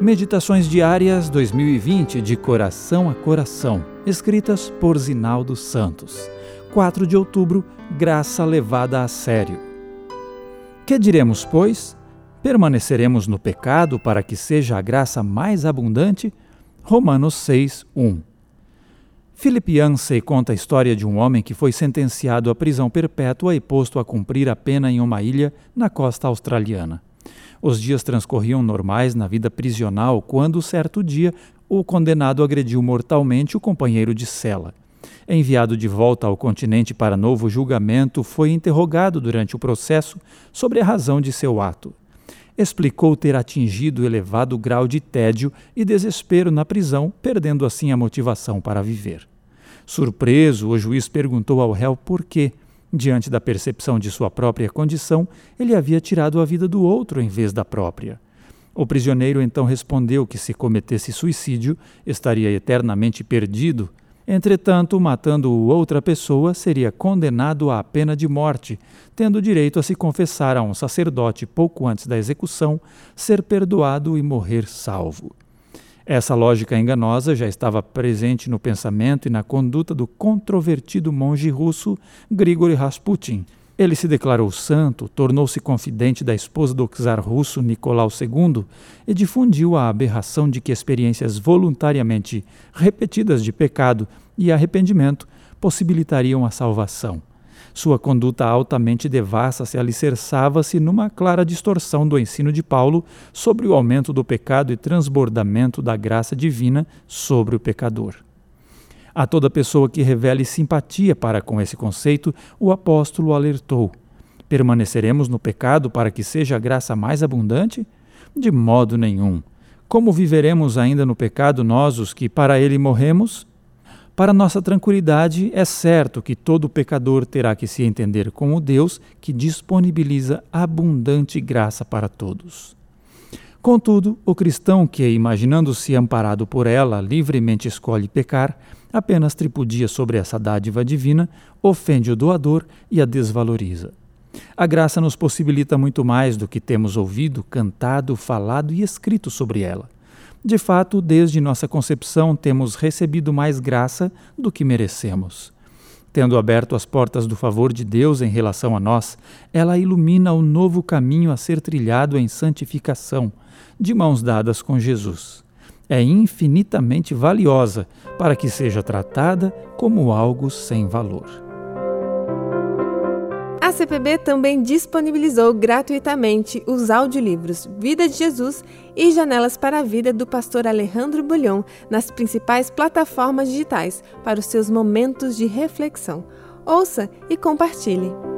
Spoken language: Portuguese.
Meditações Diárias 2020 de Coração a Coração, escritas por Zinaldo Santos. 4 de outubro, Graça levada a sério. Que diremos, pois? Permaneceremos no pecado para que seja a graça mais abundante? Romanos 6, 1. Philip Yancey conta a história de um homem que foi sentenciado à prisão perpétua e posto a cumprir a pena em uma ilha na costa australiana. Os dias transcorriam normais na vida prisional quando, certo dia, o condenado agrediu mortalmente o companheiro de cela. Enviado de volta ao continente para novo julgamento, foi interrogado durante o processo sobre a razão de seu ato. Explicou ter atingido elevado grau de tédio e desespero na prisão, perdendo assim a motivação para viver. Surpreso, o juiz perguntou ao réu por quê. Diante da percepção de sua própria condição, ele havia tirado a vida do outro em vez da própria. O prisioneiro então respondeu que se cometesse suicídio, estaria eternamente perdido. Entretanto, matando outra pessoa, seria condenado à pena de morte, tendo direito a se confessar a um sacerdote pouco antes da execução, ser perdoado e morrer salvo. Essa lógica enganosa já estava presente no pensamento e na conduta do controvertido monge russo Grigory Rasputin. Ele se declarou santo, tornou-se confidente da esposa do czar russo Nicolau II e difundiu a aberração de que experiências voluntariamente repetidas de pecado e arrependimento possibilitariam a salvação. Sua conduta altamente devassa se alicerçava-se numa clara distorção do ensino de Paulo sobre o aumento do pecado e transbordamento da graça divina sobre o pecador. A toda pessoa que revele simpatia para com esse conceito, o apóstolo alertou: Permaneceremos no pecado para que seja a graça mais abundante? De modo nenhum. Como viveremos ainda no pecado nós, os que para ele morremos? Para nossa tranquilidade, é certo que todo pecador terá que se entender como Deus que disponibiliza abundante graça para todos. Contudo, o cristão que, imaginando-se amparado por ela, livremente escolhe pecar, apenas tripudia sobre essa dádiva divina, ofende o doador e a desvaloriza. A graça nos possibilita muito mais do que temos ouvido, cantado, falado e escrito sobre ela. De fato, desde nossa concepção temos recebido mais graça do que merecemos. Tendo aberto as portas do favor de Deus em relação a nós, ela ilumina o novo caminho a ser trilhado em santificação, de mãos dadas com Jesus. É infinitamente valiosa para que seja tratada como algo sem valor. A CPB também disponibilizou gratuitamente os audiolivros Vida de Jesus e Janelas para a Vida do pastor Alejandro Bulhon nas principais plataformas digitais para os seus momentos de reflexão. Ouça e compartilhe.